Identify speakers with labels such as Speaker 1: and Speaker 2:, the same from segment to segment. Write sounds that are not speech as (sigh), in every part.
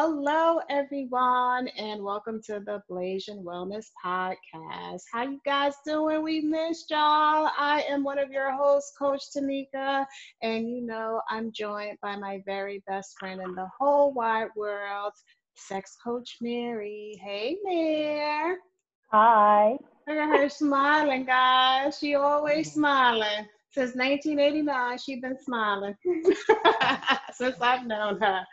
Speaker 1: Hello, everyone, and welcome to the Blasian Wellness Podcast. How you guys doing? We missed y'all. I am one of your hosts, Coach Tamika, and you know I'm joined by my very best friend in the whole wide world, Sex Coach Mary. Hey, Mary.
Speaker 2: Hi.
Speaker 1: Look at her smiling, guys. She always mm-hmm. smiling. Since 1989, she's been smiling (laughs) since I've known her.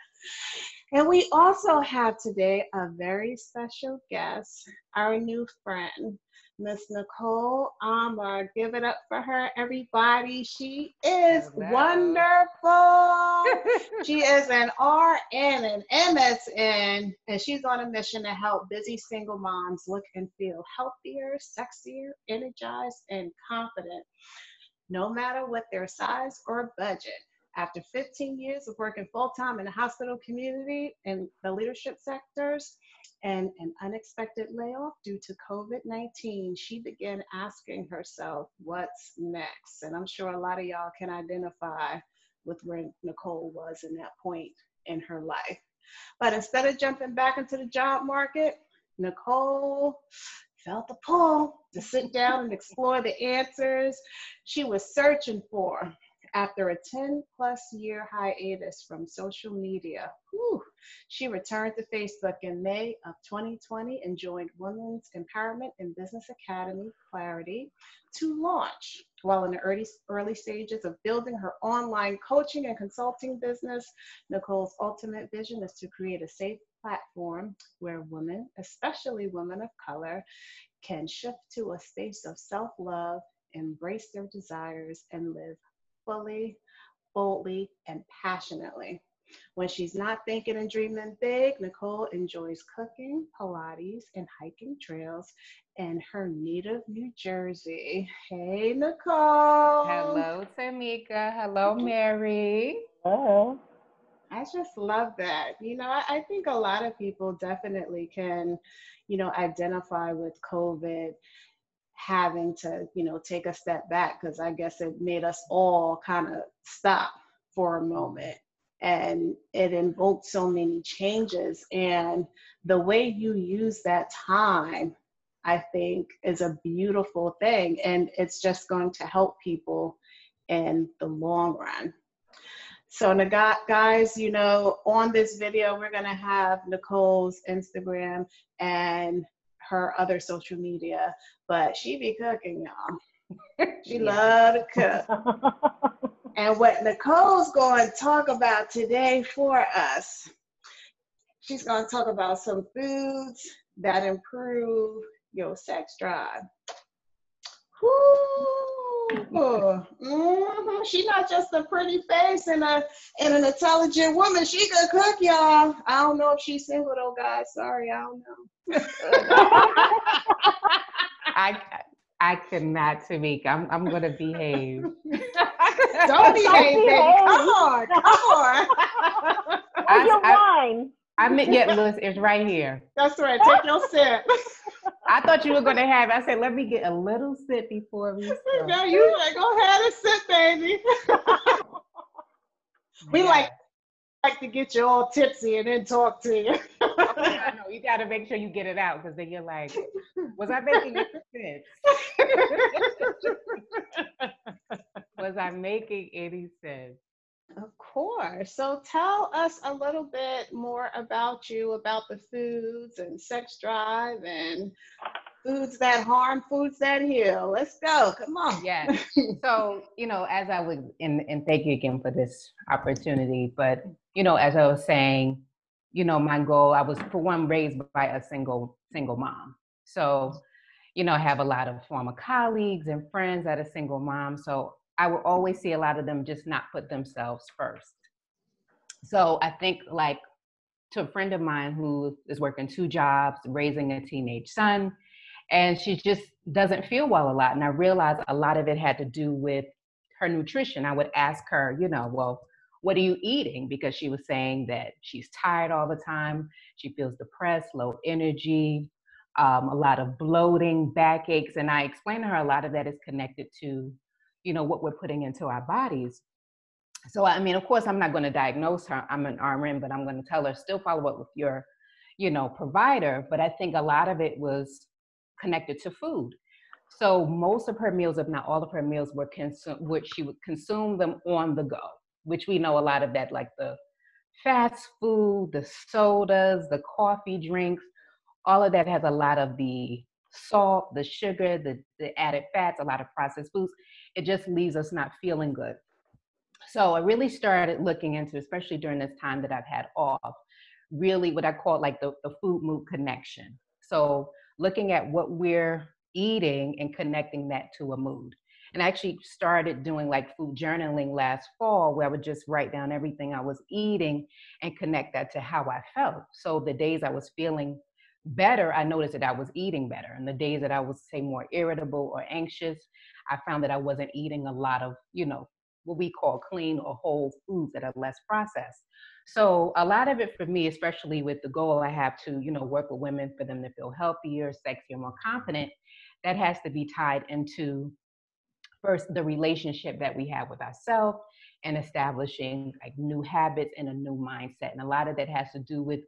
Speaker 1: And we also have today a very special guest, our new friend, Miss Nicole Amar. Give it up for her, everybody. She is
Speaker 3: Hello.
Speaker 1: wonderful. (laughs) she is an RN and MSN, and she's on a mission to help busy single moms look and feel healthier, sexier, energized, and confident, no matter what their size or budget. After 15 years of working full time in the hospital community and the leadership sectors, and an unexpected layoff due to COVID 19, she began asking herself, What's next? And I'm sure a lot of y'all can identify with where Nicole was in that point in her life. But instead of jumping back into the job market, Nicole felt the pull to sit down and explore the answers she was searching for after a 10 plus year hiatus from social media. Whew, she returned to Facebook in May of 2020 and joined Women's Empowerment and Business Academy Clarity to launch. While in the early, early stages of building her online coaching and consulting business, Nicole's ultimate vision is to create a safe platform where women, especially women of color, can shift to a space of self love, embrace their desires, and live fully, boldly, and passionately. When she's not thinking and dreaming big, Nicole enjoys cooking, Pilates, and hiking trails in her native New Jersey. Hey, Nicole.
Speaker 3: Hello, Tamika. Hello, Mary.
Speaker 2: Hello.
Speaker 1: I just love that. You know, I, I think a lot of people definitely can, you know, identify with COVID having to, you know, take a step back because I guess it made us all kind of stop for a moment. And it invoked so many changes. And the way you use that time, I think, is a beautiful thing. And it's just going to help people in the long run. So, guys, you know, on this video, we're going to have Nicole's Instagram and her other social media, but she be cooking, y'all. (laughs) She love to cook. (laughs) And what Nicole's going to talk about today for us, she's going to talk about some foods that improve your sex drive. Woo! Hmm She's not just a pretty face and a and an intelligent woman. She could cook, y'all. I don't know if she's single though, guys. Sorry, I don't know. (laughs)
Speaker 3: I I cannot, Tamika. I'm I'm gonna behave.
Speaker 1: Don't behave, baby.
Speaker 2: behave.
Speaker 1: Come on, come on.
Speaker 2: Where's your
Speaker 3: I-
Speaker 2: wine?
Speaker 3: I meant yeah, Lewis, it's right here.
Speaker 1: That's right. Take your sip. (laughs)
Speaker 3: I thought you were gonna have. I said, let me get a little sip before we. (laughs)
Speaker 1: no,
Speaker 3: start.
Speaker 1: you like go ahead and sip, baby. (laughs) we
Speaker 3: Yeah.
Speaker 1: like like to get you all tipsy and then talk to you.
Speaker 3: I know you got to make sure you get it out because then you're like, was I making any sense? was I making any sense?
Speaker 1: Of course. So tell us a little bit more about you, about the foods and sex drive and foods that harm, foods that heal. Let's go. Come on.
Speaker 3: Yes. (laughs) so, you know, as I was, and, and thank you again for this opportunity, but, you know, as I was saying, you know, my goal, I was, for one, raised by a single, single mom. So, you know, I have a lot of former colleagues and friends that are single moms. So I will always see a lot of them just not put themselves first. So I think like to a friend of mine who is working two jobs, raising a teenage son, and she just doesn't feel well a lot. And I realized a lot of it had to do with her nutrition. I would ask her, you know, well, what are you eating? Because she was saying that she's tired all the time, she feels depressed, low energy, um, a lot of bloating, backaches. And I explained to her a lot of that is connected to, you know, what we're putting into our bodies. so I mean, of course, I'm not going to diagnose her. I'm an RN, but I'm going to tell her still follow up with your, you know, provider. But I think a lot of it was connected to food. So most of her meals, if not all of her meals, were consumed, which she would consume them on the go, which we know a lot of that, like the fast food, the sodas, the coffee drinks, all of that has a lot of the salt, the sugar, the, the added fats, a lot of processed foods. It just leaves us not feeling good. So I really started looking into, especially during this time that I've had off, really what I call like the, the food mood connection. So looking at what we're eating and connecting that to a mood. And I actually started doing like food journaling last fall where I would just write down everything I was eating and connect that to how I felt. So the days I was feeling better, I noticed that I was eating better. And the days that I was, say, more irritable or anxious, I found that I wasn't eating a lot of, you know, what we call clean or whole foods that are less processed. So a lot of it for me, especially with the goal I have to, you know, work with women for them to feel healthier, sexier, more confident, that has to be tied into first the relationship that we have with ourselves and establishing like new habits and a new mindset. And a lot of that has to do with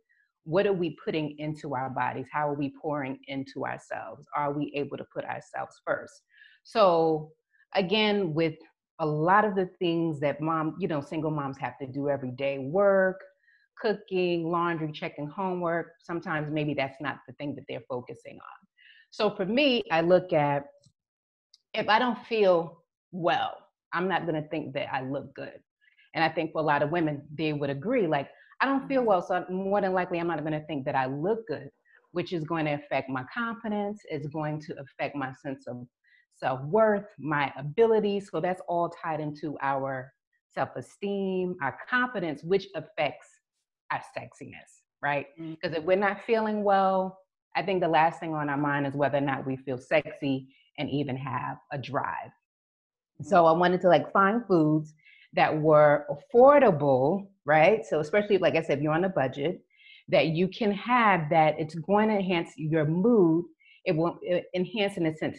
Speaker 3: what are we putting into our bodies? How are we pouring into ourselves? Are we able to put ourselves first? So again, with a lot of the things that mom, you know, single moms have to do every day, work, cooking, laundry, checking homework, sometimes maybe that's not the thing that they're focusing on. So for me, I look at if I don't feel well, I'm not going to think that I look good. And I think for a lot of women, they would agree, like, I don't feel well, so more than likely, I'm not going to think that I look good, which is going to affect my confidence. It's going to affect my sense of self worth, my abilities. So that's all tied into our self esteem, our confidence, which affects our sexiness, right? Because mm-hmm. if we're not feeling well, I think the last thing on our mind is whether or not we feel sexy and even have a drive. So I wanted to like find foods that were affordable, right? So especially like I said, if you're on a budget, that you can have that it's going to enhance your mood. It will enhance in a sense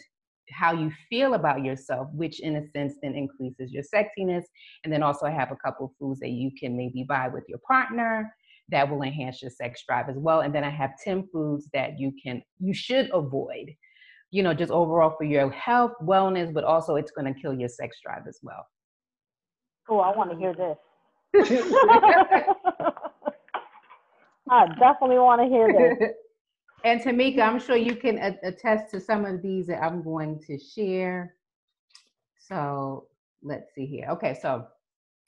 Speaker 3: how you feel about yourself, which in a sense then increases your sexiness. And then also I have a couple of foods that you can maybe buy with your partner that will enhance your sex drive as well. And then I have 10 foods that you can you should avoid you know, just overall for your health, wellness, but also it's going to kill your sex drive as well.
Speaker 2: Oh, I want to hear this. (laughs) (laughs) I definitely want to hear this. (laughs)
Speaker 3: And Tamika, I'm sure you can attest to some of these that I'm going to share. So let's see here. Okay, so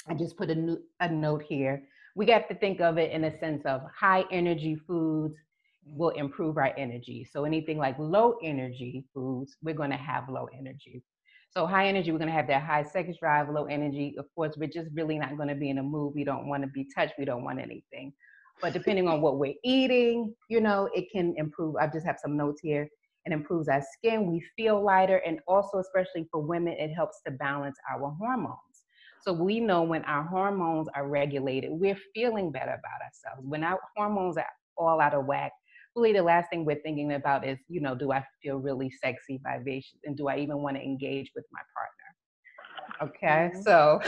Speaker 3: I just put a, new, a note here. We got to think of it in a sense of high energy foods, will improve our energy. So anything like low energy foods, we're going to have low energy. So high energy, we're going to have that high sex drive, low energy. Of course, we're just really not going to be in a mood. We don't want to be touched. We don't want anything. But depending on what we're eating, you know, it can improve. I just have some notes here. It improves our skin. We feel lighter. And also, especially for women, it helps to balance our hormones. So we know when our hormones are regulated, we're feeling better about ourselves. When our hormones are all out of whack, really the last thing we're thinking about is, you know, do I feel really sexy, vivacious, and do I even want to engage with my partner? Okay, mm-hmm. so.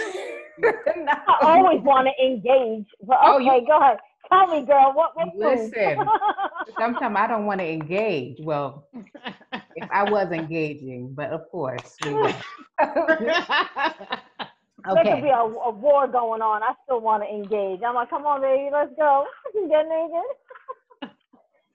Speaker 3: (laughs)
Speaker 2: I always want to (laughs) engage, but okay, oh, you, go ahead. Tell me, girl, what? what
Speaker 3: listen, (laughs) sometimes I don't want to engage. Well, if I was engaging, but of course, we
Speaker 2: okay. (laughs) There could be a, a, war going on. I still want to engage. I'm like, come on, baby, let's go. (laughs) Get naked.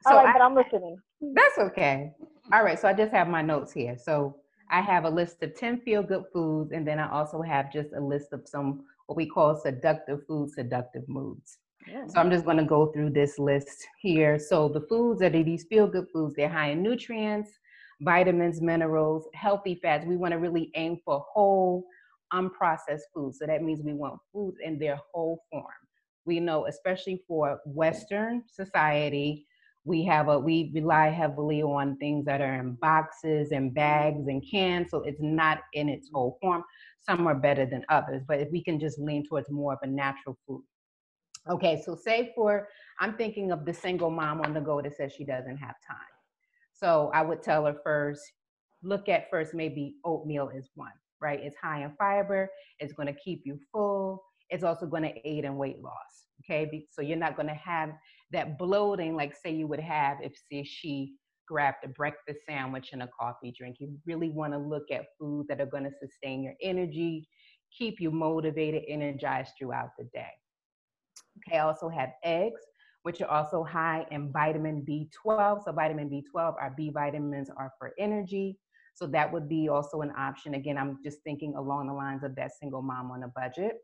Speaker 2: So All right, I, but I'm listening.
Speaker 3: That's okay. All right, so I just have my notes here. So I have a list of 10 feel good foods, and then I also have just a list of some what we call seductive foods, seductive moods. Yeah. So I'm just going to go through this list here. So the foods that are these feel good foods, they're high in nutrients, vitamins, minerals, healthy fats. We want to really aim for whole, unprocessed foods. So that means we want foods in their whole form. We know, especially for Western society, we have a we rely heavily on things that are in boxes and bags and cans so it's not in its whole form some are better than others but if we can just lean towards more of a natural food okay so say for i'm thinking of the single mom on the go that says she doesn't have time so i would tell her first look at first maybe oatmeal is one right it's high in fiber it's to keep you full it's also to aid in weight loss. Okay, so you're not to have that bloating like say you would have if say she grabbed a breakfast sandwich and a coffee drink. You really want to look at foods that are to sustain your energy, keep you motivated, energized throughout the day. Okay, I also have eggs, which are also high in vitamin B12. So vitamin B12, our B vitamins are for energy. So that would be also an option. Again, I'm just thinking along the lines of that single mom on a budget.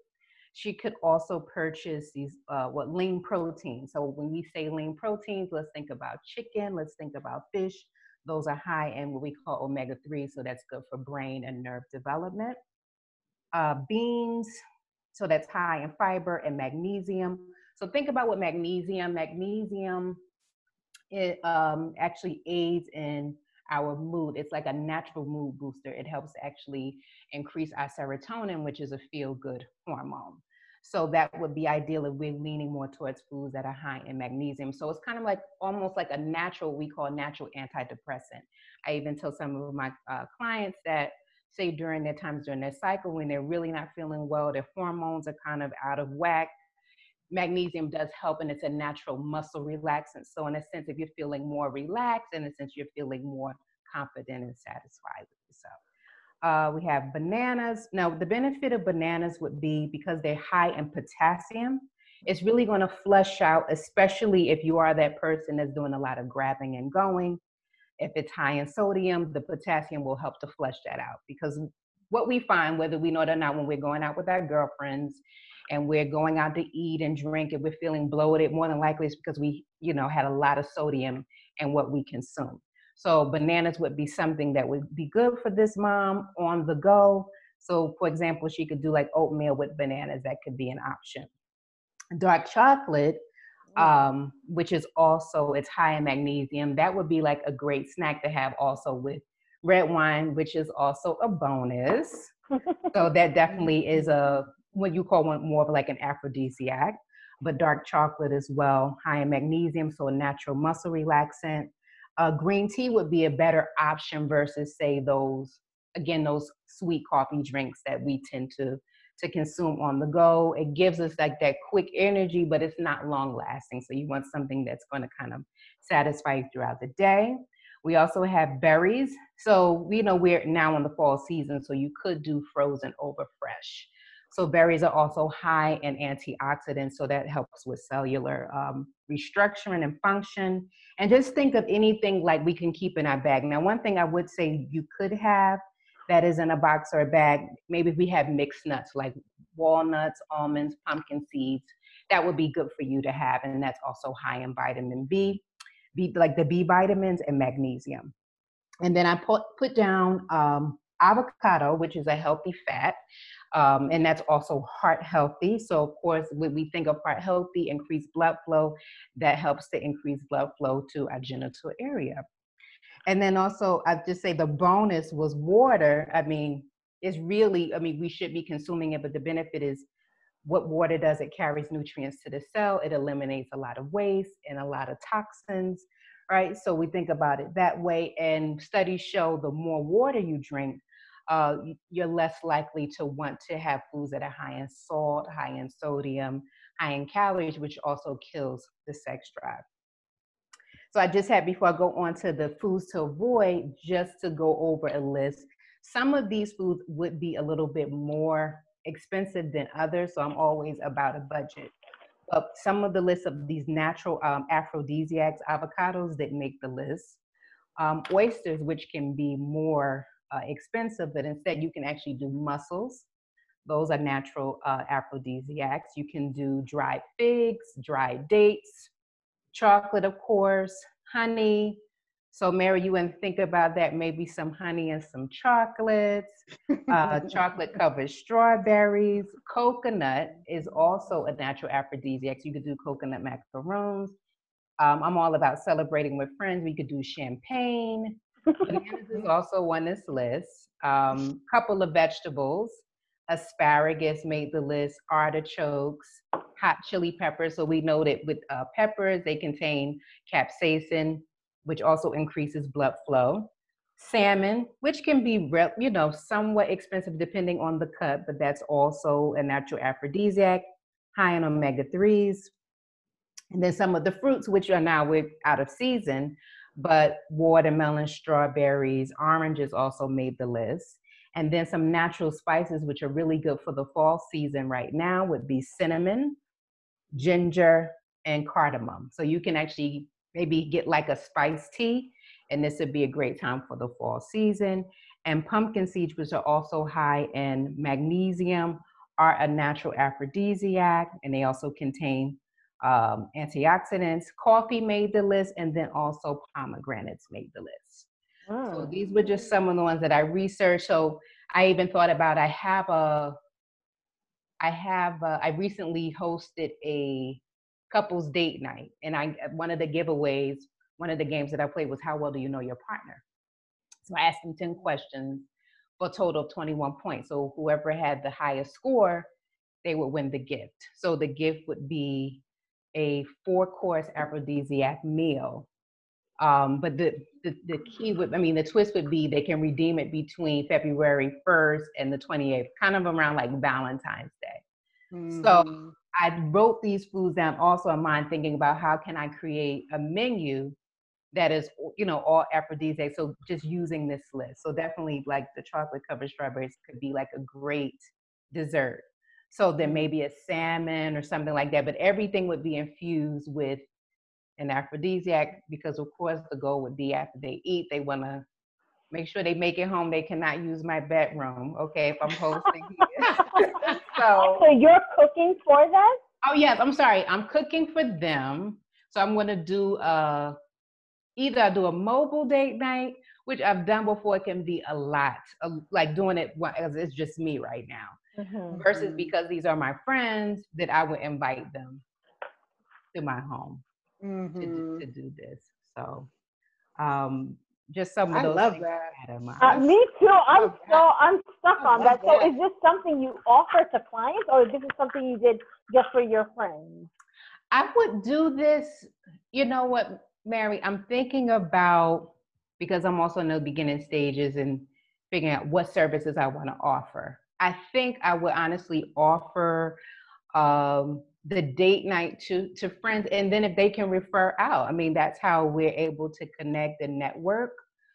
Speaker 3: She could also purchase these uh, what lean protein. So when we say lean proteins, let's think about chicken, let's think about fish. Those are high in what we call omega 3, so that's good for brain and nerve development. Uh, beans, so that's high in fiber and magnesium. So think about what magnesium, magnesium it um, actually aids in our mood. It's like a natural mood booster. It helps actually increase our serotonin, which is a feel good hormone. So that would be ideal if we're leaning more towards foods that are high in magnesium. So it's kind of like almost like a natural, we call natural antidepressant. I even tell some of my uh, clients that say during their times during their cycle when they're really not feeling well, their hormones are kind of out of whack. Magnesium does help and it's a natural muscle relaxant. So in a sense, if you're feeling more relaxed, in a sense, you're feeling more confident and satisfied with yourself. Uh, we have bananas. Now, the benefit of bananas would be because they're high in potassium, it's really going to flush out, especially if you are that person that's doing a lot of grabbing and going. If it's high in sodium, the potassium will help to flush that out because what we find, whether we know it or not, when we're going out with our girlfriends and we're going out to eat and drink and we're feeling bloated, more than likely it's because we, you know, had a lot of sodium in what we consume. So bananas would be something that would be good for this mom on the go. So for example, she could do like oatmeal with bananas. That could be an option. Dark chocolate. Um, which is also it's high in magnesium. That would be like a great snack to have also with red wine, which is also a bonus. so (laughs) that definitely is a what you call one more of like an aphrodisiac. But dark chocolate as well, high in magnesium, so a natural muscle relaxant uh, green tea would be a better option versus say those again those sweet coffee drinks that we tend to to consume on the go. It gives us like that quick energy but it's not long lasting so you want something that's going to kind of satisfy you throughout the day. We also have berries. So we know we're now in the fall season so you could do frozen over fresh. So berries are also high in antioxidants, so that helps with cellular um, restructuring and function. And just think of anything like we can keep in our bag. Now, one thing I would say you could have that is in a box or a bag, maybe we have mixed nuts like walnuts, almonds, pumpkin seeds, that would be good for you to have. And that's also high in vitamin B, B like the B vitamins and magnesium. And then I put, put down um, avocado, which is a healthy fat. Um, and that's also heart healthy. So, of course, when we think of heart healthy, increased blood flow, that helps to increase blood flow to our genital area. And then also, I just say the bonus was water. I mean, it's really, I mean, we should be consuming it, but the benefit is what water does it carries nutrients to the cell, it eliminates a lot of waste and a lot of toxins, right? So we think about it that way. And studies show the more water you drink, uh, you're less likely to want to have foods that are high in salt, high in sodium, high in calories, which also kills the sex drive. So I just had, before I go on to the foods to avoid, just to go over a list. Some of these foods would be a little bit more expensive than others, so I'm always about a budget. But some of the lists of these natural um, aphrodisiacs, avocados that make the list. Um, oysters, which can be more uh, expensive, but instead you can actually do mussels. Those are natural uh, aphrodisiacs. You can do dried figs, dried dates, chocolate, of course, honey. So, Mary, you wouldn't think about that maybe some honey and some chocolates, uh, (laughs) chocolate covered strawberries. Coconut is also a natural aphrodisiac. So you could do coconut macaroons. Um, I'm all about celebrating with friends. We could do champagne. (laughs) Bananas is also on this list. Um, couple of vegetables. Asparagus made the list. Artichokes, hot chili peppers. So we know that with uh, peppers, they contain capsaicin, which also increases blood flow. salmon, which can be, you know, somewhat expensive depending on the cut, but that's also a natural aphrodisiac, high in omega 3s. And then some of the fruits, which are now out of season, but watermelon, strawberries, oranges also made the list. And then some natural spices, which are really good for the fall season right now, would be cinnamon, ginger, and cardamom. So you can actually maybe get like a spice tea, and this would be a great time for the fall season. And pumpkin seeds, which are also high in magnesium, are a natural aphrodisiac, and they also contain um, antioxidants. Coffee made the list, and then also pomegranates made the list. Oh. So these were just some of the ones that I researched. So I even thought about I have a I have a, I recently hosted a couples date night, and I one of the giveaways, one of the games that I played was how well do you know your partner? So I asked them ten questions for a total of 21 points. So whoever had the highest score, they would win the gift. So the gift would be a four course aphrodisiac meal. Um, but the, the, the key would, I mean, the twist would be they can redeem it between February 1st and the 28th, kind of around like Valentine's Day. Mm-hmm. So I wrote these foods down also in mind, thinking about how can I create a menu that is, you know, all aphrodisiac. So just using this list. So definitely like the chocolate covered strawberries could be like a great dessert. So there may be a salmon or something like that, but everything would be infused with an aphrodisiac because, of course, the goal would be after they eat, they want to make sure they make it home. They cannot use my bedroom, okay, if I'm hosting (laughs)
Speaker 2: so, (laughs) so you're cooking for them?
Speaker 3: Oh, yes, I'm sorry. I'm cooking for them. So I'm going to do uh, either I do a mobile date night, which I've done before. It can be a lot, like doing it as it's just me right now mm-hmm. versus because these are my friends that I would invite them to my home mm-hmm. to, do, to do this. So, um, just some of those.
Speaker 1: I love that.
Speaker 2: Uh, me too. I'm so I'm stuck on that. that. So, is this something you offer to clients, or is this something you did just for your friends?
Speaker 3: I would do this. You know what, Mary? I'm thinking about because I'm also in the beginning stages and figuring out what services I want to offer. I think I would honestly offer um, the date night to to friends, and then if they can refer out, I mean that's how we're able to connect and network.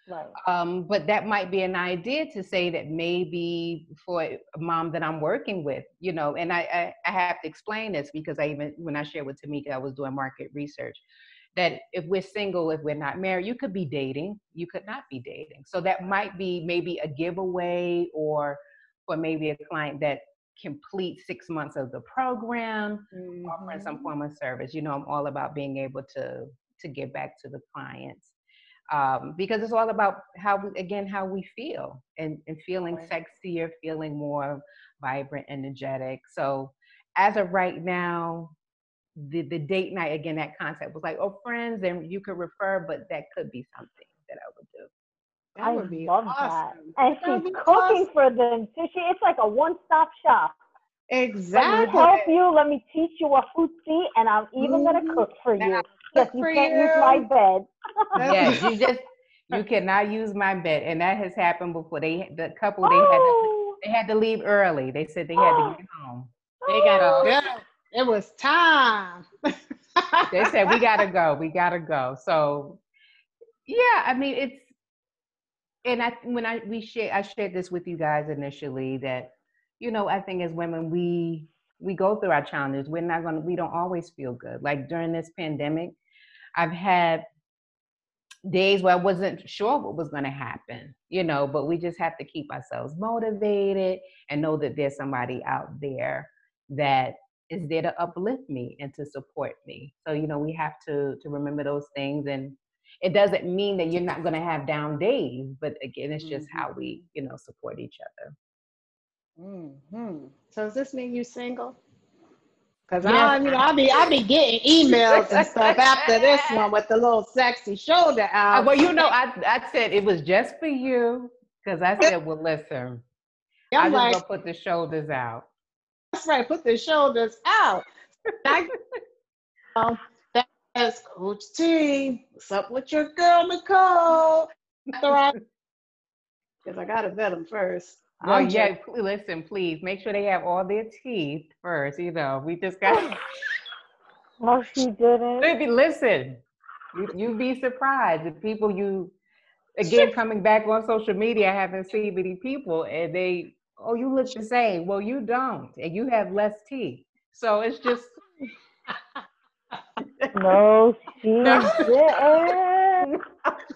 Speaker 3: Right. Um, but that might be an idea to say that maybe for a mom that I'm working with, you know, and I, I, I have to explain this because I even when I shared with Tamika, I was doing market research that if we're single, if we're not married, you could be dating, you could not be dating. So that might be maybe a giveaway or for maybe a client that completes six months of the program, mm-hmm. offering some mm-hmm. form of service. You know, I'm all about being able to to give back to the clients. Um, because it's all about how we, again how we feel and, and feeling right. sexier feeling more vibrant energetic so as of right now the, the date night again that concept was like oh friends and you could refer but that could be something that i would do
Speaker 2: that I would be love awesome. that. And she's cooking awesome. for them. So she, it's like a one-stop shop.
Speaker 1: Exactly.
Speaker 2: Let me help you. Let me teach you a foodie, and I'm even mm-hmm. gonna cook for you. Yes, you can't you. use my bed.
Speaker 3: yes, you just (laughs) you cannot use my bed, and that has happened before. They the couple they oh. had to, oh. they had to leave early. They said they had to get home.
Speaker 1: They got to go. It was time.
Speaker 3: they said we gotta (laughs) go. We gotta go. So yeah, I mean it's and I when I we share I shared this with you guys initially that you know I think as women we we go through our challenges. We're not gonna we don't always feel good. Like during this pandemic, I've had days where I wasn't sure what was gonna happen, you know, but we just have to keep ourselves motivated and know that there's somebody out there that is there to uplift me and to support me. So, you know, we have to to remember those things and it doesn't mean that you're not going to have down days but again it's just mm-hmm. how we you know support each other
Speaker 1: mm-hmm. so does this mean you're single because yes. I, you know, I'll be I'll be getting emails and stuff after this one with the little sexy shoulder uh, out.
Speaker 3: well, you know, I I said it was just for you because I said, well, listen, I'm I just like, gonna put the shoulders out.
Speaker 1: That's right, put the shoulders out. I, (laughs) um, Yes, Coach T. What's up with your girl, Nicole? because (laughs) I gotta vet them first.
Speaker 3: Well, I'm yeah. Just... Listen, please make sure they have all their teeth first. You know, we just got.
Speaker 2: oh, (laughs) she didn't.
Speaker 3: Maybe listen. You, you'd be surprised the people you again coming back on social media I haven't seen CBD people and they oh you look the same. Well, you don't, and you have less teeth. So it's just (laughs)
Speaker 2: no, she didn't.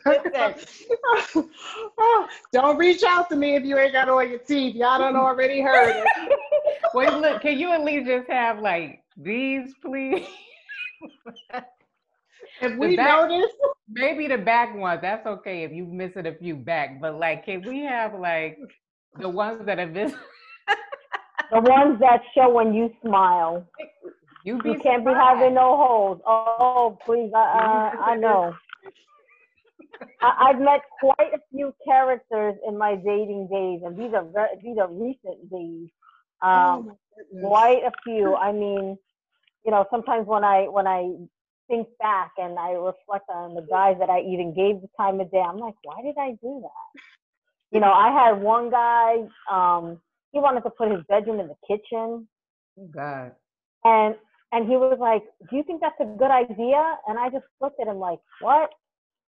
Speaker 2: (laughs)
Speaker 1: don't reach out to me if you ain't got all your teeth. Y'all don't already heard it. (laughs)
Speaker 3: Wait, look, can you at least just have like these, please?
Speaker 1: if we back, notice,
Speaker 3: maybe the back ones. That's okay if you missing a few back, but like, can we have like the ones that are missing?
Speaker 2: the ones that show when you smile. (laughs)
Speaker 3: You,
Speaker 2: you can't be having no holes. Oh, please, I, uh, I know. I, have met quite a few characters in my dating days, and these are very, these are recent days. Um, oh quite a few. I mean, you know, sometimes when I when I think back and I reflect on the guys that I even gave the time of day, I'm like, why did I do that? You know, I had one guy. Um, he wanted to put his bedroom in the kitchen.
Speaker 3: Oh God.
Speaker 2: And and he was like, Do you think that's a good idea? And I just looked at him like, What?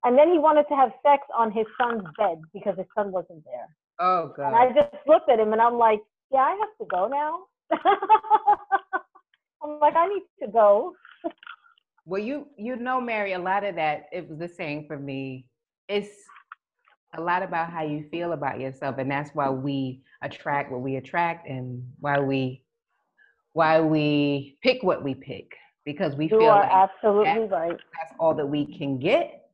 Speaker 2: And then he wanted to have sex on his son's bed because his son wasn't there.
Speaker 3: Oh God.
Speaker 2: And I just looked at him and I'm like, Yeah, I have to go now. (laughs) I'm like, I need to go.
Speaker 3: well, you you know, Mary, a lot of that it was the same for me. It's a lot about how you feel about yourself, and that's why we attract what we attract, and why we why we pick what we pick because we
Speaker 2: you
Speaker 3: feel
Speaker 2: are
Speaker 3: like
Speaker 2: absolutely right.
Speaker 3: That's all that we can get.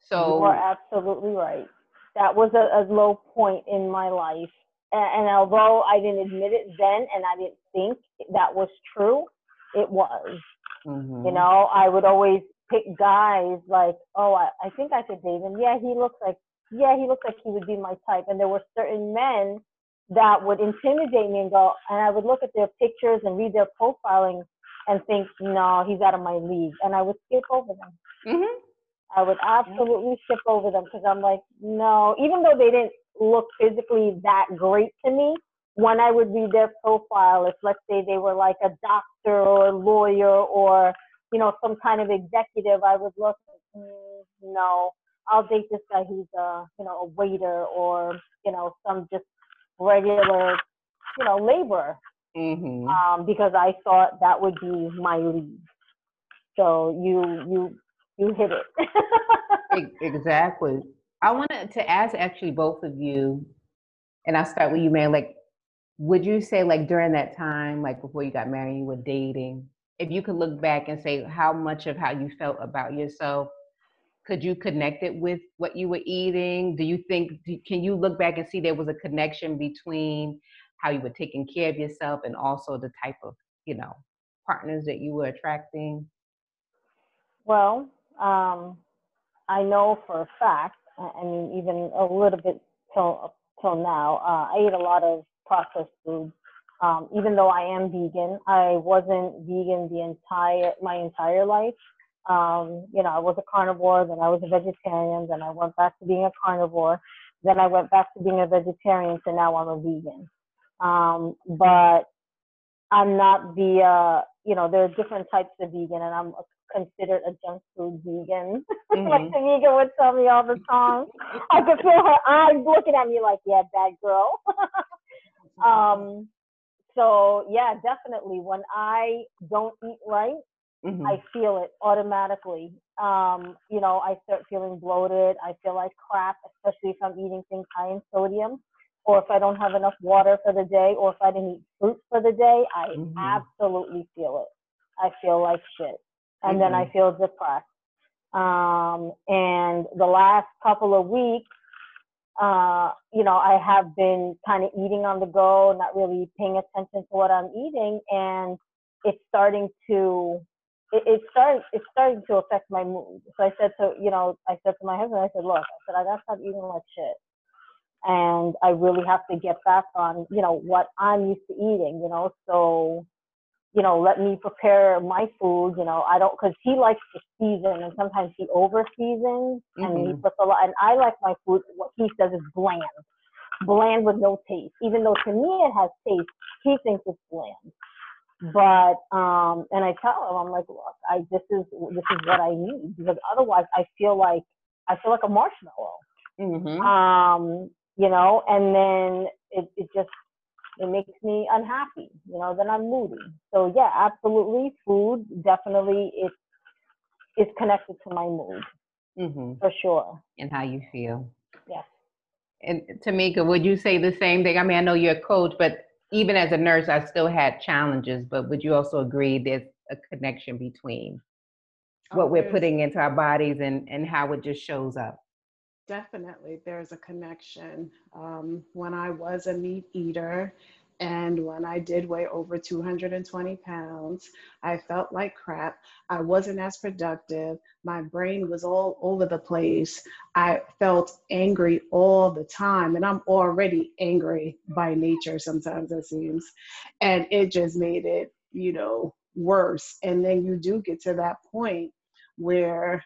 Speaker 3: So
Speaker 2: you are absolutely right. That was a, a low point in my life, and, and, although I didn't admit it then, and I didn't think that was true, it was. Mm-hmm. You know, I would always pick guys like, oh, I, I think I could date him. Yeah, he looks like, yeah, he looks like he would be my type. And there were certain men that would intimidate me and go, and I would look at their pictures and read their profiling and think, no, he's out of my league. And I would skip over them. Mm-hmm. I would absolutely skip over them because I'm like, no, even though they didn't look physically that great to me, when I would read their profile, if let's say they were like a doctor or a lawyer or, you know, some kind of executive, I would look, mm, no, I'll date this guy who's a, you know, a waiter or, you know, some just regular, you know, labor mm-hmm. um, because I thought that would be my lead. So you you you hit
Speaker 3: it. (laughs) exactly. I wanted to ask actually both of you, and I'll start with you, man. Like, would you say like during that time, like before you got married, you were dating, if you could look back and say how much of how you felt about yourself could you connect it with what you were eating? Do you think can you look back and see there was a connection between how you were taking care of yourself and also the type of you know partners that you were attracting?
Speaker 2: Well um, i know for a fact i mean even a little bit till till now uh, i eat a lot of processed food. Um, even though i am vegan i wasn't vegan the entire my entire life um, you know, I was a carnivore, then I was a vegetarian, then I went back to being a carnivore, then I went back to being a vegetarian, so now I'm a vegan. Um, but I'm not the, uh, you know, there are different types of vegan, and I'm considered a junk food vegan. (laughs) Mm-hmm. like the vegan would tell me all the time. I could feel her eyes looking at me like, yeah, bad girl. (laughs) um, so yeah, definitely. When I don't eat right, Mm-hmm. I feel it automatically. Um, you know, I start feeling bloated. I feel like crap, especially if I'm eating things high in sodium, or if I don't have enough water for the day, or if I didn't eat fruit for the day. I mm-hmm. absolutely feel it. I feel like shit, and mm-hmm. then I mm-hmm. feel depressed. Um, and the last couple of weeks, uh, you know, I have been kind of eating on the go, not really paying attention to what I'm eating, and it's starting to it, it started it's starting to affect my mood. So I said to you know, I said to my husband, I said, look, I said I gotta stop eating like shit. And I really have to get back on, you know, what I'm used to eating, you know. So, you know, let me prepare my food, you know. I don't because he likes to season and sometimes he over seasons mm-hmm. and he puts a lot and I like my food what he says is bland. bland with no taste. Even though to me it has taste, he thinks it's bland. But um, and I tell him, I'm like, look, I this is this is what I need because otherwise I feel like I feel like a marshmallow.
Speaker 3: Mm-hmm.
Speaker 2: Um, you know, and then it, it just it makes me unhappy, you know, then I'm moody. So yeah, absolutely food definitely it is connected to my mood
Speaker 3: Mm-hmm.
Speaker 2: for sure.
Speaker 3: And how you feel.
Speaker 2: Yes.
Speaker 3: And Tamika, would you say the same thing? I mean, I know you're a coach, but even as a nurse, I still had challenges. But would you also agree there's a connection between what
Speaker 1: Oh,
Speaker 3: we're putting into our bodies and, and how it just shows up?
Speaker 1: Definitely, there's a connection. Um, when I was a meat eater and when I did weigh over 220 pounds, I felt like crap. I wasn't as productive. My brain was all over the place. I felt angry all the time, and I'm already angry by nature, sometimes it seems. And it just made it, you know, worse. And then you do get to that point where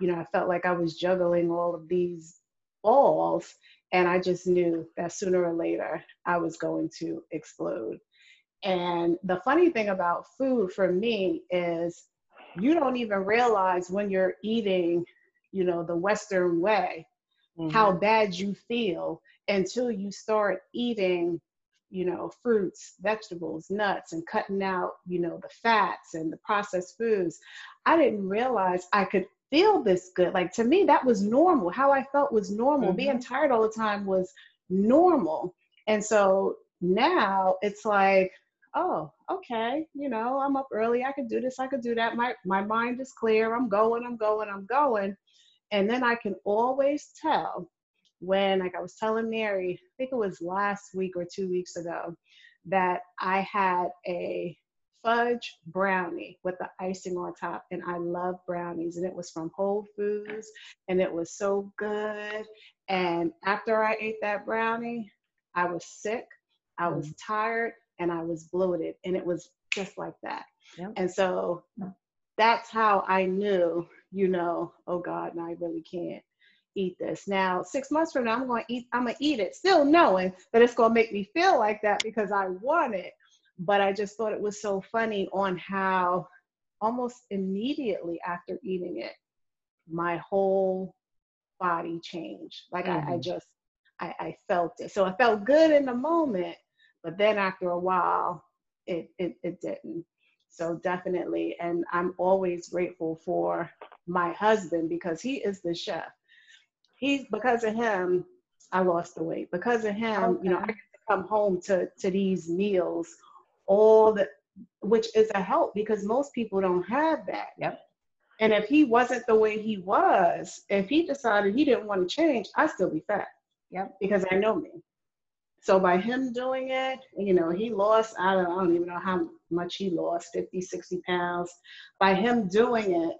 Speaker 1: you know, I felt like I was juggling all of these balls, and I just knew that sooner or later I was going to explode. And the funny thing about food for me is you don't even realize when you're eating, you know, the Western way, mm-hmm. how bad you feel until you start eating you know fruits vegetables nuts and cutting out you know the fats and the processed foods i didn't realize i could feel this good. Like to me that was normal. How i felt was normal. Mm-hmm. Being tired all the time was normal. And so now it's like oh okay you know i'm up early. I could do this. I could do that. My my mind is clear. I'm going i'm going i'm going. And then i can always tell when like i was telling mary i think it was last week or two weeks ago that i had a fudge brownie with the icing on top and i love brownies and it was from whole foods and it was so good. And after i ate that brownie i was sick i was mm. tired and i was bloated and it was just like that.
Speaker 3: Yep.
Speaker 1: and so that's how i knew you know oh god no, i really can't eat this. Now six months from now i'm going to eat i'm going to eat it still knowing that it's going to make me feel like that because i want it but i just thought it was so funny on how almost immediately after eating it my whole body changed. Like I, I
Speaker 3: Mhm.
Speaker 1: just I, I felt it. So it felt good in the moment but then after a while it, it it didn't. So definitely and i'm always grateful for my husband because he is the chef. He's because of him i lost the weight. Because of him you know i get to come home to to these meals all the which is a help because most people don't have that
Speaker 3: Yep.
Speaker 1: and if he wasn't the way he was if he decided he didn't want to change i'd still be fat
Speaker 3: Yep.
Speaker 1: because i know me so by him doing it you know he lost i don't, I don't even know how much he lost 50 60 pounds by him doing it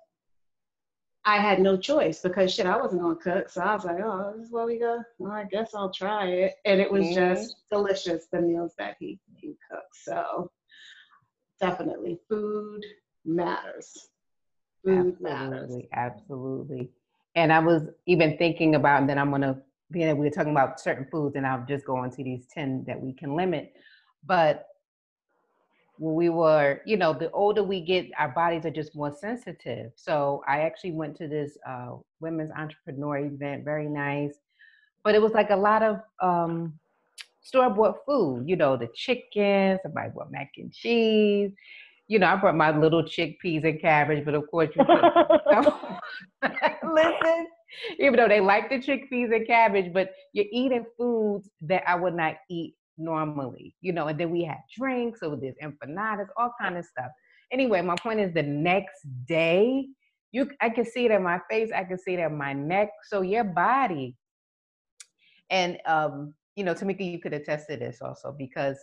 Speaker 1: I had no choice because shit, I wasn't gonna cook. So I was like, oh, this is where we go. Well, I guess I'll try it. And it was
Speaker 3: Mhm.
Speaker 1: just delicious, the meals that he, he cooked. So definitely food matters. Food matters.
Speaker 3: Absolutely, absolutely. And I was even thinking about, and then I'm gonna, being that we were talking about certain foods, and I'll just go on to these 10 that we can limit. But we were, you know, the older we get, our bodies are just more sensitive. So I actually went to this uh, women's entrepreneur event, very nice. But it was like a lot of um, store bought food, you know, the chicken, somebody bought mac and cheese. You know, I brought my little chickpeas and cabbage, but of course, you (laughs) (laughs) listen, even though they like the chickpeas and cabbage, but you're eating foods that I would not eat normally, you know, and then we had drinks, so there's empanadas, all kind of stuff. Anyway, my point is the next day, you I can see it in my face, I can see it in my neck. So your body, and um, you know, Tamika, you could attest to this also because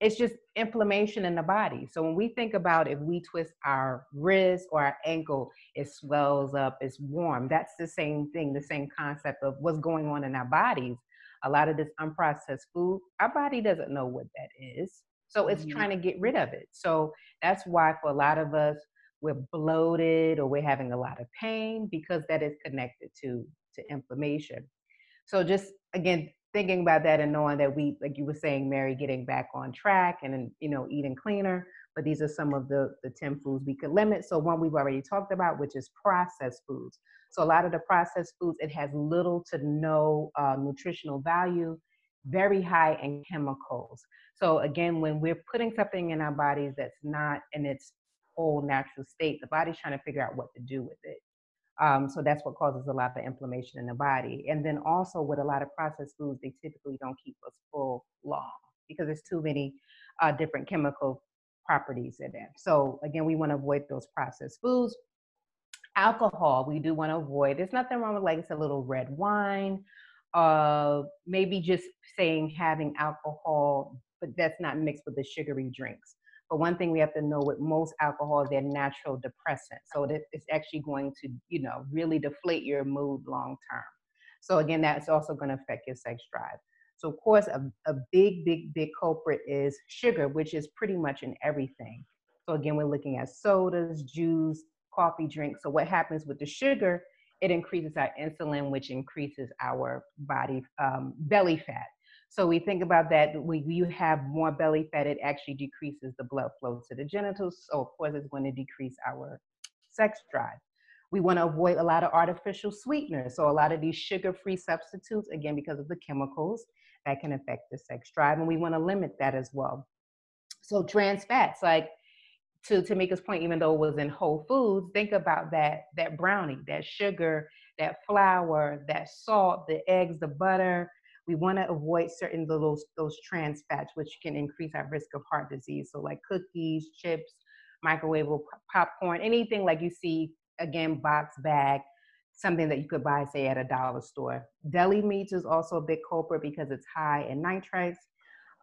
Speaker 3: it's just inflammation in the body. So when we think about if we twist our wrist or our ankle, it swells up, it's warm. That's the same thing, the same concept of what's going on in our bodies. A lot of this unprocessed food, our body doesn't know what that is. So it's
Speaker 1: Mhm.
Speaker 3: trying to get rid of it. So that's why for a lot of us, we're bloated or we're having a lot of pain because that is connected to, to inflammation. So just again, thinking about that and knowing that we, like you were saying, Mary, getting back on track and you know eating cleaner. But these are some of the the ten foods we could limit. So one we've already talked about, which is processed foods. So a lot of the processed foods, it has little to no uh, nutritional value, very high in chemicals. So again, when we're putting something in our bodies that's not in its whole natural state, the body's trying to figure out what to do with it. Um, so that's what causes a lot of inflammation in the body. And then also with a lot of processed foods, they typically don't keep us full long because there's too many uh, different chemical properties in it. So again, we want to avoid those processed foods. Alcohol, we do want to avoid. There's nothing wrong with like it's a little red wine, uh, maybe just saying having alcohol, but that's not mixed with the sugary drinks. But one thing we have to know with most alcohol, they're natural depressants. So it's actually going to, you know, really deflate your mood long term. So again, that's also going to affect your sex drive. So of course, a, a big, big, big culprit is sugar, which is pretty much in everything. So again, we're looking at sodas, juice, coffee drinks. So what happens with the sugar? It increases our insulin, which increases our body um, belly fat. So we think about that. When you have more belly fat, it actually decreases the blood flow to the genitals. So of course, it's going to decrease our sex drive. We want to avoid a lot of artificial sweeteners. So a lot of these sugar-free substitutes, again, because of the chemicals, that can affect the sex drive, and we want to limit that as well. So trans fats, like to make his point, even though it was in whole foods, think about that that brownie, that sugar, that flour, that salt, the eggs, the butter, we want to avoid certain those those trans fats, which can increase our risk of heart disease. So like cookies, chips, microwavable popcorn, anything like you see again box bag, something that you could buy say at a dollar store. Deli meats is also a big culprit because it's high in nitrates.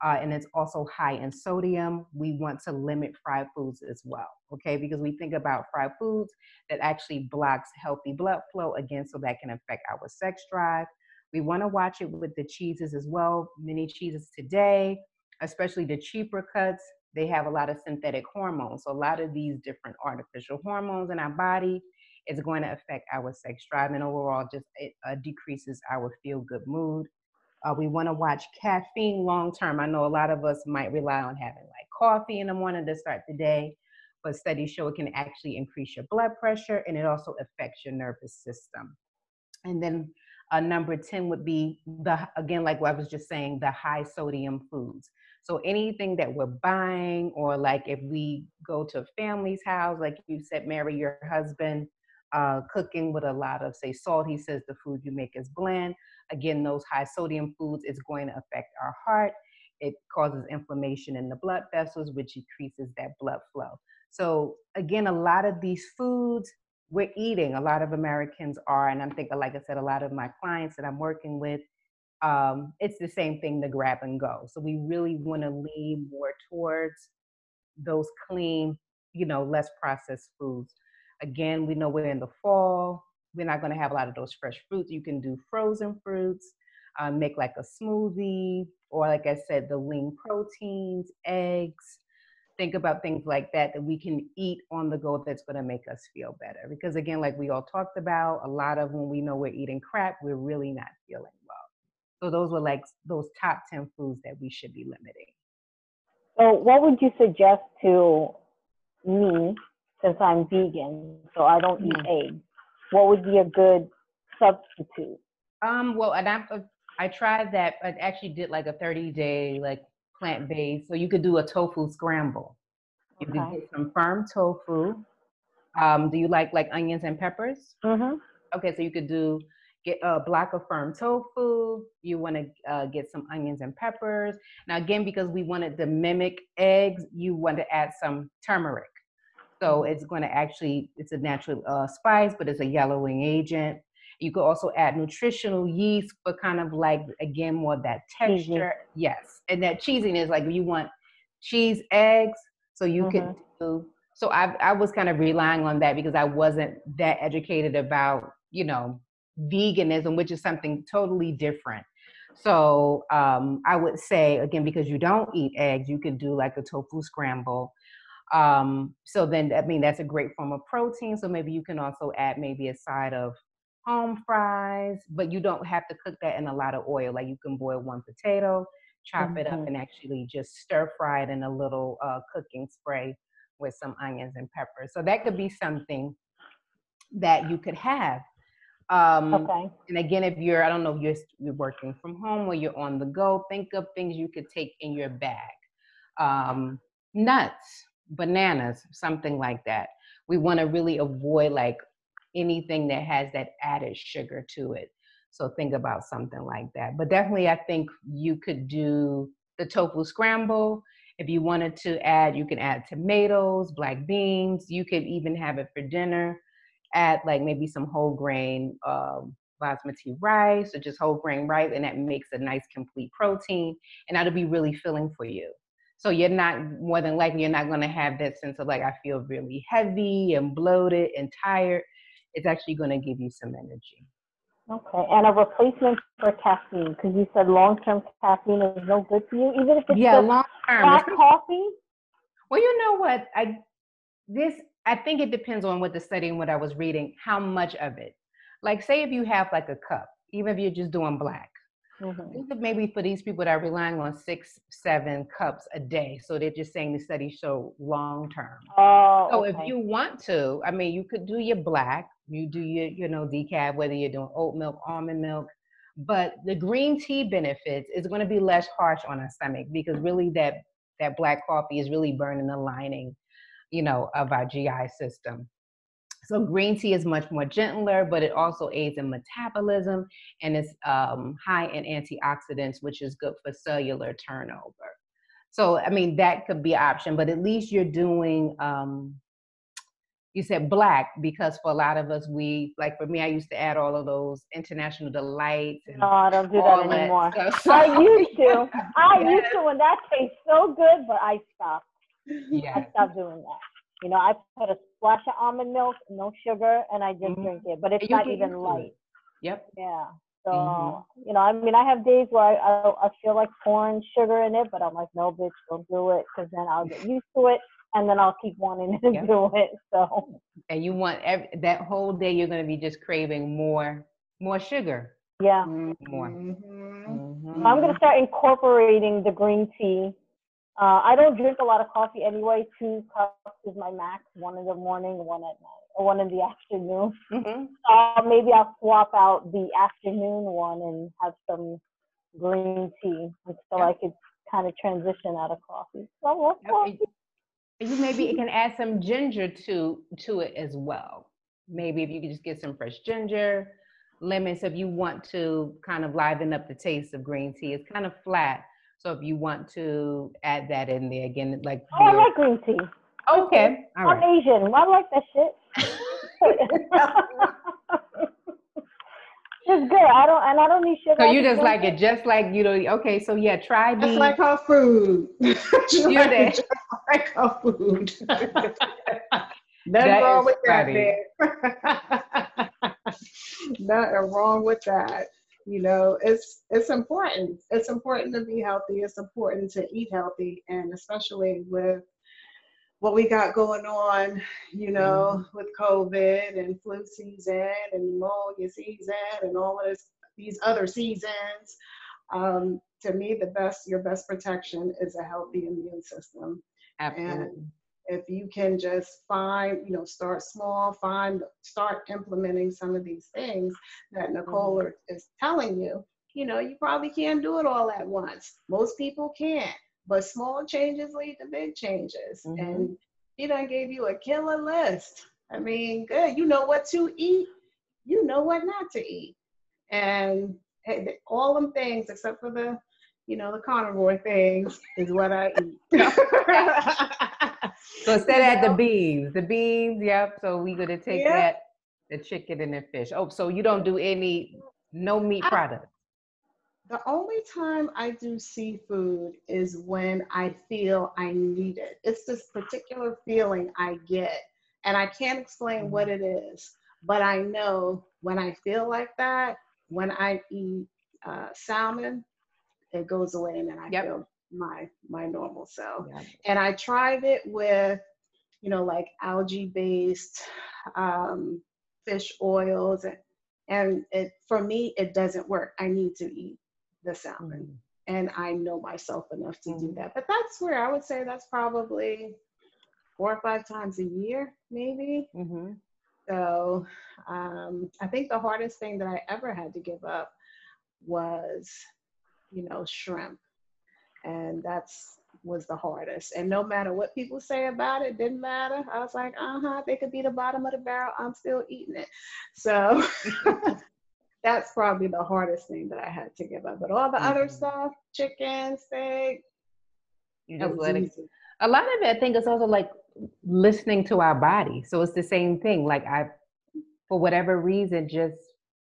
Speaker 3: Uh, and it's also high in sodium. We want to limit fried foods as well, okay? Because we think about fried foods that actually blocks healthy blood flow again, so that can affect our sex drive. We want to watch it with the cheeses as well. Many cheeses today, especially the cheaper cuts, they have a lot of synthetic hormones. So a lot of these different artificial hormones in our body is going to affect our sex drive and overall just it uh, decreases our feel good mood. Uh, we want to watch caffeine long term. I know a lot of us might rely on having like coffee in the morning to start the day, but studies show it can actually increase your blood pressure and it also affects your nervous system. And then uh, number 10 would be the, again, like what I was just saying, the high sodium foods. So anything that we're buying, or like if we go to a family's house, like you said, Mary, your husband uh, cooking with a lot of, say, salt, he says the food you make is bland. Again, those high sodium foods is going to affect our heart. It causes inflammation in the blood vessels, which decreases that blood flow. So again, a lot of these foods we're eating. A lot of Americans are, and I'm thinking, like I said, a lot of my clients that I'm working with, um, it's the same thing to grab and go. So we really want to lean more towards those clean, you know, less processed foods. Again, we know we're in the fall. We're not going to have a lot of those fresh fruits. You can do frozen fruits, uh, make like a smoothie, or like I said, the lean proteins, eggs, think about things like that that we can eat on the go that's going to make us feel better because again like we all talked about a lot of when we know we're eating crap we're really not feeling so those were like those top 10 foods that we should be limiting
Speaker 2: so what would you suggest to me since i'm vegan so i don't eat mm. eggs what would be a good substitute
Speaker 3: um well and i i tried that i actually did like a 30 day like plant based. So you could do a tofu scramble. You okay. could get some firm tofu. Um, do you like like onions and peppers?
Speaker 2: Mm-hmm.
Speaker 3: Okay, so you could do get a block of firm tofu. You want to uh, get some onions and peppers. Now again, because we wanted to mimic eggs, you want to add some turmeric. So mm-hmm. it's going to actually it's a natural uh, spice, but it's a yellowing agent. You could also add nutritional yeast for kind of like again more that texture. Mm-hmm. Yes, and that cheesiness, like you want cheese, eggs, so you mm-hmm. could do. So I I was kind of relying on that because I wasn't that educated about you know veganism, which is something totally different. So um, I would say again, because you don't eat eggs, you could do like a tofu scramble. Um, so then, I mean, that's a great form of protein. So maybe you can also add maybe a side of home fries, but you don't have to cook that in a lot of oil. Like you can boil one potato, chop mm-hmm. it up, mm-hmm. and actually just stir fry it in a little uh, cooking spray with some onions and peppers. So that could be something that you could have. Um, okay. And again, if you're, I don't know if you're, you're working from home or you're on the go, think of things you could take in your bag. Um, nuts, bananas, something like that. We want to really avoid like anything that has that added sugar to it. So think about something like that. But definitely, I think you could do the tofu scramble. If you wanted to add, you can add tomatoes, black beans. You could even have it for dinner. Add like maybe some whole grain um, basmati rice or just whole grain rice, and that makes a nice complete protein, and that'll be really filling for you. So you're not more than likely you're not going to have that sense of like I feel really heavy and bloated and tired. It's actually going to give you some energy.
Speaker 2: Okay, and a replacement for caffeine because you said long-term caffeine is no good for you, even if it's
Speaker 3: yeah, long-term
Speaker 2: black coffee.
Speaker 3: Well, you know what? I this I think it depends on what the study and what I was reading. How much of it? Like, say if you have like a cup, even if you're just doing black, Mm-hmm. Maybe for these people that are relying on six, seven cups a day. So they're just saying the study show long term.
Speaker 2: Oh,
Speaker 3: so okay. if you want to, I mean, you could do your black, you do your, you know, decaf, whether you're doing oat milk, almond milk, but the green tea benefits is going to be less harsh on our stomach because really that that black coffee is really burning the lining, you know, of our GI system. So green tea is much more gentler, but it also aids in metabolism and it's um, high in antioxidants, which is good for cellular turnover. So I mean that could be an option, but at least you're doing. Um, you said black because for a lot of us, we like for me, I used to add all of those international delights.
Speaker 2: And no, I don't do that anymore. That I used to. (laughs) I yes. used to, and that tastes so good, but I stopped. Yeah. I stopped doing that. You know, I put a splash of almond milk, no sugar, and I just mm-hmm. drink it. But it's not even light.
Speaker 3: Yep.
Speaker 2: Yeah. So mm-hmm. you know, I mean, I have days where I, I I feel like pouring sugar in it, but I'm like, no, bitch, don't do it, because then I'll get used to it, and then I'll keep wanting to yep. do it. So.
Speaker 3: And you want every, that whole day, you're gonna be just craving more, more sugar.
Speaker 2: Yeah.
Speaker 3: More.
Speaker 2: Mm-hmm. I'm gonna start incorporating the green tea uh, I don't drink a lot of coffee anyway. Two cups is my max. One in the morning, one at night, or one in the (laughs) afternoon. Mm-hmm. Uh, maybe I'll swap out the afternoon one and have some green tea, so yeah. I could kind of transition out of coffee. So
Speaker 3: coffee. You maybe can add some ginger to to it as well. Maybe if you could just get some fresh ginger, lemons. If you want to kind of liven up the taste of green tea, it's kind of flat so if you want to add that in there again, like
Speaker 2: oh, I like green tea.
Speaker 3: Okay,
Speaker 2: All I'm right. Asian. I like that shit. (laughs) it's good. I don't, and I don't need sugar.
Speaker 3: So you just like it, just like you know. Okay, so yeah, try
Speaker 1: the. (laughs) Just like her food. you like, just like her food. Nothing that wrong with funny. that. (laughs) Nothing wrong with that you know it's it's important it's important to be healthy it's important to eat healthy and especially with what we got going on you know mm-hmm. with covid and flu season and pneumonia season and all of this these other seasons um, to me the best your best protection is a healthy immune system
Speaker 3: Absolutely.
Speaker 1: and if you can just find, you know, start small, find, start implementing some of these things that Nicole mm-hmm. is telling you, you know, you probably can't do it all at once. Most people can't, but small changes lead to big changes. Mm-hmm. And he done gave you a killer list. I mean, good. You know what to eat. You know what not to eat. And hey, all them things except for the, you know, the carnivore things is what I eat. (laughs)
Speaker 3: So instead of the beans, the beans, yep. So we're gonna take that, the chicken and the fish. Oh, so you don't do any no meat products.
Speaker 1: The only time I do seafood is when I feel I need it. It's this particular feeling I get, and I can't explain mm-hmm. what it is, but I know when I feel like that, when I eat uh, salmon, it goes away, and then I yep. feel my my normal self. Yeah. And I tried it with, you know, like algae based um, fish oils, and And it, for me, it doesn't work. I need to eat the salmon.
Speaker 3: Mhm.
Speaker 1: And I know myself enough to do
Speaker 3: Mhm.
Speaker 1: that. But that's where I would say that's probably four or five times a year, maybe.
Speaker 3: Mhm.
Speaker 1: So um, I think the hardest thing that I ever had to give up was, you know, shrimp. And that's was the hardest. And no matter what people say about it, didn't matter. I was like, uh-huh, they could be the bottom of the barrel. I'm still eating it. So (laughs) that's probably the hardest thing that I had to give up. But all the other
Speaker 3: Mhm.
Speaker 1: stuff, chicken, steak,
Speaker 3: You just
Speaker 1: was
Speaker 3: let it
Speaker 1: easy.
Speaker 3: a lot of it i think is also like listening to our body so it's the same thing like i for whatever reason just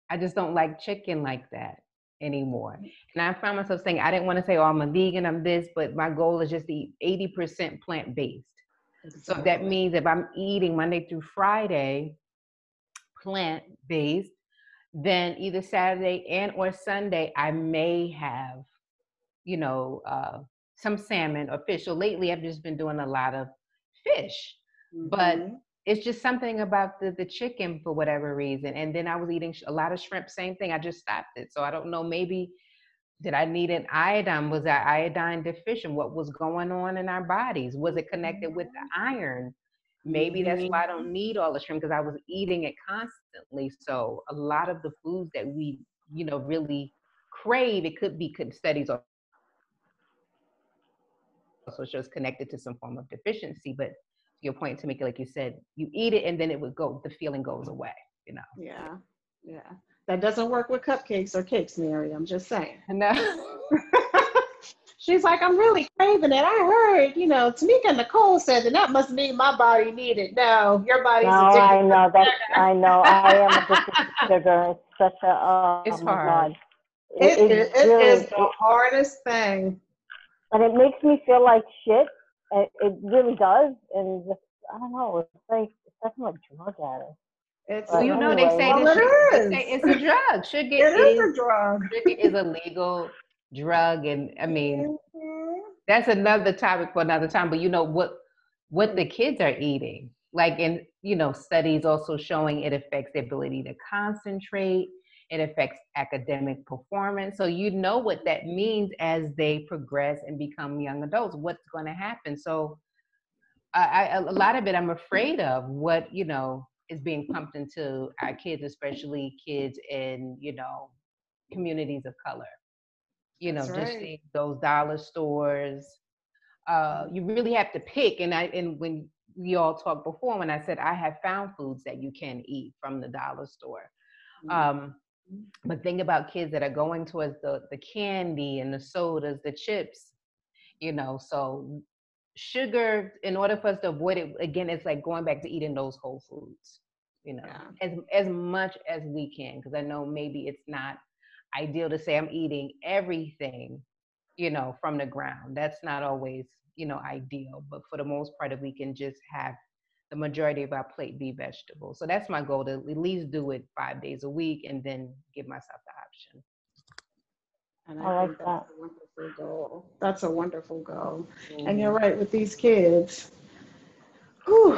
Speaker 3: i just don't like chicken like that anymore. And i found myself saying i didn't want to say oh i'm a vegan i'm this but my goal is just to eat 80% plant-based. So that means if i'm eating monday through friday plant-based then either saturday and or sunday i may have you know uh, some salmon or fish. So lately i've just been doing a lot of fish. But
Speaker 1: Mhm.
Speaker 3: It's just something about the, the chicken for whatever reason and then i was eating a lot of shrimp same thing i just stopped it so i don't know maybe did i need an iodine was i iodine deficient what was going on in our bodies was it connected with the iron? Maybe that's mm-hmm. why i don't need all the shrimp because i was eating it constantly so a lot of the foods that we you know really crave it could be could studies also shows connected to some form of deficiency but your point to make it like you said you eat it and then it would go the feeling goes away you know
Speaker 1: Yeah, yeah. That doesn't work with cupcakes or cakes, Mary. I'm just saying.
Speaker 3: no (laughs)
Speaker 1: She's like, I'm really craving it. I heard, you know, Tamika and Nicole said that that must mean my body needed. No, your body's
Speaker 2: No,
Speaker 1: addicted.
Speaker 2: I know that. I know. I am addicted to (laughs) sugar. It's such a. Oh,
Speaker 3: It's hard.
Speaker 2: God.
Speaker 1: It, it, it
Speaker 2: really-
Speaker 1: is the hardest thing.
Speaker 2: and it makes me feel like shit. It, it really does, and just I don't know. It's like it's definitely like drug addict.
Speaker 1: It's
Speaker 2: Well,
Speaker 3: you
Speaker 2: But
Speaker 3: know they say,
Speaker 2: anyway.
Speaker 1: Well, it
Speaker 3: they say it's a drug sugar (laughs)
Speaker 1: It is a drug.
Speaker 3: sugar is a legal drug and i mean
Speaker 1: Mhm.
Speaker 3: that's another topic for another time but you know what what the kids are eating like in you know studies also showing it affects the ability to concentrate it affects academic performance. So you know what that means as they progress and become young adults what's going to happen. So I, I a lot of it i'm afraid of what you know is being pumped into our kids especially kids in you know communities of color. You know
Speaker 1: That's
Speaker 3: just
Speaker 1: right.
Speaker 3: those dollar stores uh you really have to pick. And i and when we all talked before when i said i have found foods that you can eat from the dollar store um but think about kids that are going towards the the candy and the sodas the chips you know so sugar in order for us to avoid it again it's like going back to eating those whole foods you know
Speaker 1: Yeah.
Speaker 3: as as much as we can because i know maybe it's not ideal to say i'm eating everything you know from the ground that's not always you know ideal but for the most part if we can just have the majority of our plate be vegetables so that's my goal to at least do it five days a week and then give myself the option
Speaker 1: And
Speaker 2: I
Speaker 1: I,
Speaker 2: like
Speaker 1: think that's a wonderful goal. That's a wonderful goal. And you're mm-hmm. right with these kids. Whew,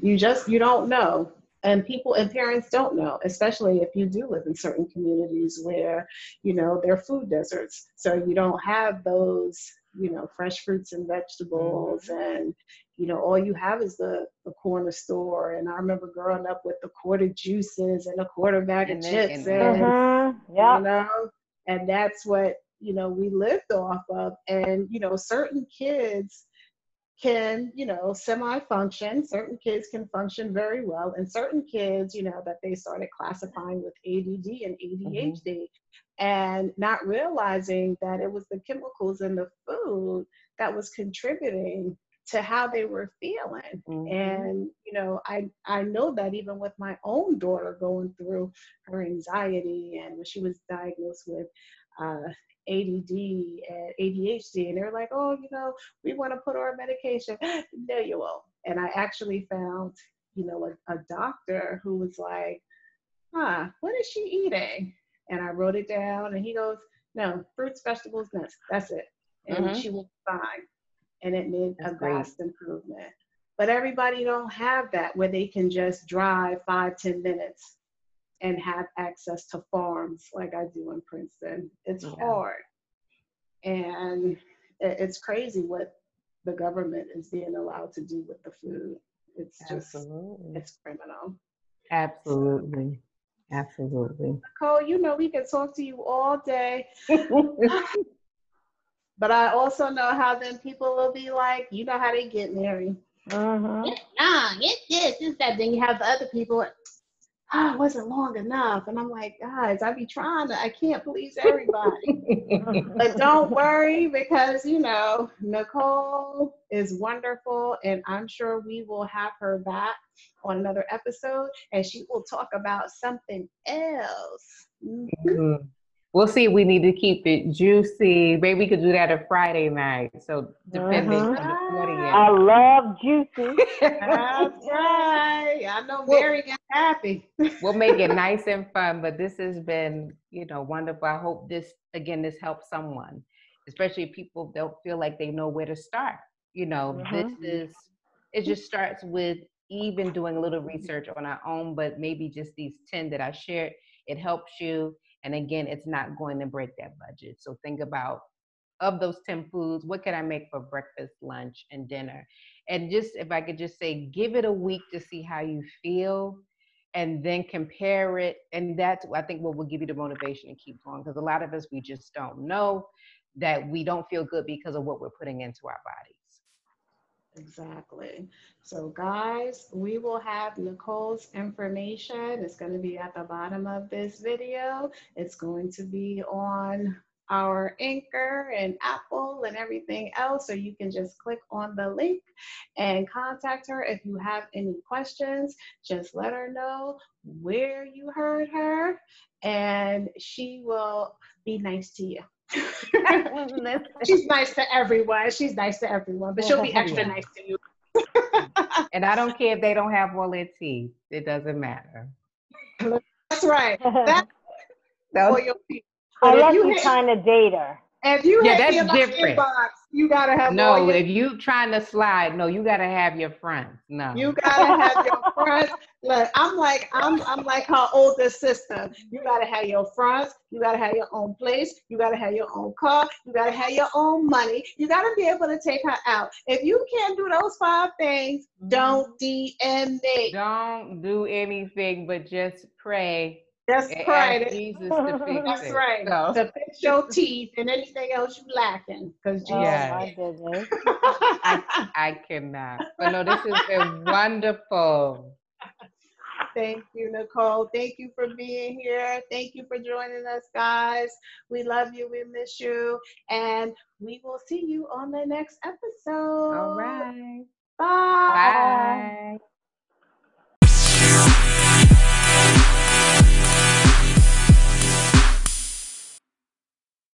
Speaker 1: you just you don't know. And people and parents don't know, especially if you do live in certain communities where, you know, they're food deserts. So you don't have those, you know, fresh fruits and vegetables mm-hmm. and you know, all you have is the, the corner store. And I remember growing up with the quarter juices and a quarter bag
Speaker 3: And
Speaker 1: of
Speaker 3: then-
Speaker 1: chips
Speaker 3: and-
Speaker 1: and
Speaker 2: Mm-hmm. Yeah.
Speaker 1: you know and that's what you know we lived off of and you know certain kids can you know semi function certain kids can function very well and certain kids you know that they started classifying with add and adhd and not realizing that it was the chemicals in the food that was contributing to how they were feeling
Speaker 3: Mhm.
Speaker 1: and you know i i know that even with my own daughter going through her anxiety and when she was diagnosed with uh, ADD and ADHD, and they're like, oh, you know, we want to put her on medication. (gasps) no, you won't. And I actually found, you know, a, a doctor who was like, huh, what is she eating? And I wrote it down, and he goes, no, fruits, vegetables, nuts. That's it. And
Speaker 3: Mhm.
Speaker 1: she was fine. And it made
Speaker 3: That's
Speaker 1: a
Speaker 3: great.
Speaker 1: vast improvement. But everybody don't have that where they can just drive five, ten minutes and have access to farms like I do in Princeton. It's
Speaker 3: Yeah.
Speaker 1: hard. And it's crazy what the government is being allowed to do with the food. It's just,
Speaker 3: Absolutely.
Speaker 1: it's criminal.
Speaker 3: Absolutely. Absolutely.
Speaker 1: Nicole, you know we could talk to you all day, (laughs) but I also know how then people will be like, you know how they get married. Get nah, get this, this, that. Then you have the other people. Oh, it wasn't long enough. And I'm like, guys, I be trying to, I can't please everybody. (laughs) but don't worry because, you know, Nicole is wonderful. And I'm sure we will have her back on another episode and she will talk about something else. Mhm.
Speaker 3: Mhm. We'll see. if We need to keep it juicy. Maybe we could do that a Friday night. So depending
Speaker 2: Mhm.
Speaker 3: on the audience.
Speaker 2: I love juicy.
Speaker 1: That's (laughs) right. I know Mary is happy. (laughs)
Speaker 3: we'll make it nice and fun. But this has been, you know, wonderful. I hope this again this helps someone, especially if people don't feel like they know where to start. You know, this is it just starts with even doing a little research on our own, but maybe just these 10 that I shared, it helps you. And again, it's not going to break that budget. So think about of those 10 foods, what can I make for breakfast, lunch, and dinner? And just if I could just say, give it a week to see how you feel and then compare it. And that's, I think, what will give you the motivation to keep going. Because a lot of us, we just don't know that we don't feel good because of what we're putting into our bodies.
Speaker 1: Exactly. So, guys, we will have Nicole's information. It's going to be at the bottom of this video. It's going to be on our Anchor and Apple and everything else. So, you can just click on the link and contact her if you have any questions. Just let her know where you heard her, and she will be nice to you. (laughs) She's nice to everyone. She's nice to everyone, but she'll be extra
Speaker 3: Yeah.
Speaker 1: nice to you. (laughs) (laughs)
Speaker 3: and I don't care if they don't have all their teeth. It doesn't matter.
Speaker 1: That's right. That's
Speaker 3: So-
Speaker 1: for your people. But
Speaker 2: Unless
Speaker 1: if you
Speaker 2: you're
Speaker 1: hit,
Speaker 2: trying to date her.
Speaker 1: if you
Speaker 3: Yeah,
Speaker 1: hit me in
Speaker 3: that's
Speaker 1: my
Speaker 3: different.
Speaker 1: inbox, you gotta have
Speaker 3: no,
Speaker 1: your,
Speaker 3: if you trying to slide, no, you gotta have your friends. No.
Speaker 1: you gotta have your (laughs) friends. Look, I'm like I'm I'm like her older sister. You gotta have your friends. You gotta have your own place. You gotta have your own car. You gotta have your own money. You gotta be able to take her out. If you can't do those five things, mm-hmm. don't DM me.
Speaker 3: Don't do anything but just pray
Speaker 1: that's
Speaker 3: and right. Jesus to fix
Speaker 1: That's
Speaker 3: it,
Speaker 1: right.
Speaker 3: So.
Speaker 1: To fix your teeth and anything else you lacking, because
Speaker 2: oh,
Speaker 1: Jesus.
Speaker 2: Yes.
Speaker 3: I, (laughs) I cannot. But no, this has been wonderful.
Speaker 1: Thank you, Nicole. Thank you for being here. Thank you for joining us, guys. We love you. We miss you. And we will see you on the next episode. All right. Bye. Bye.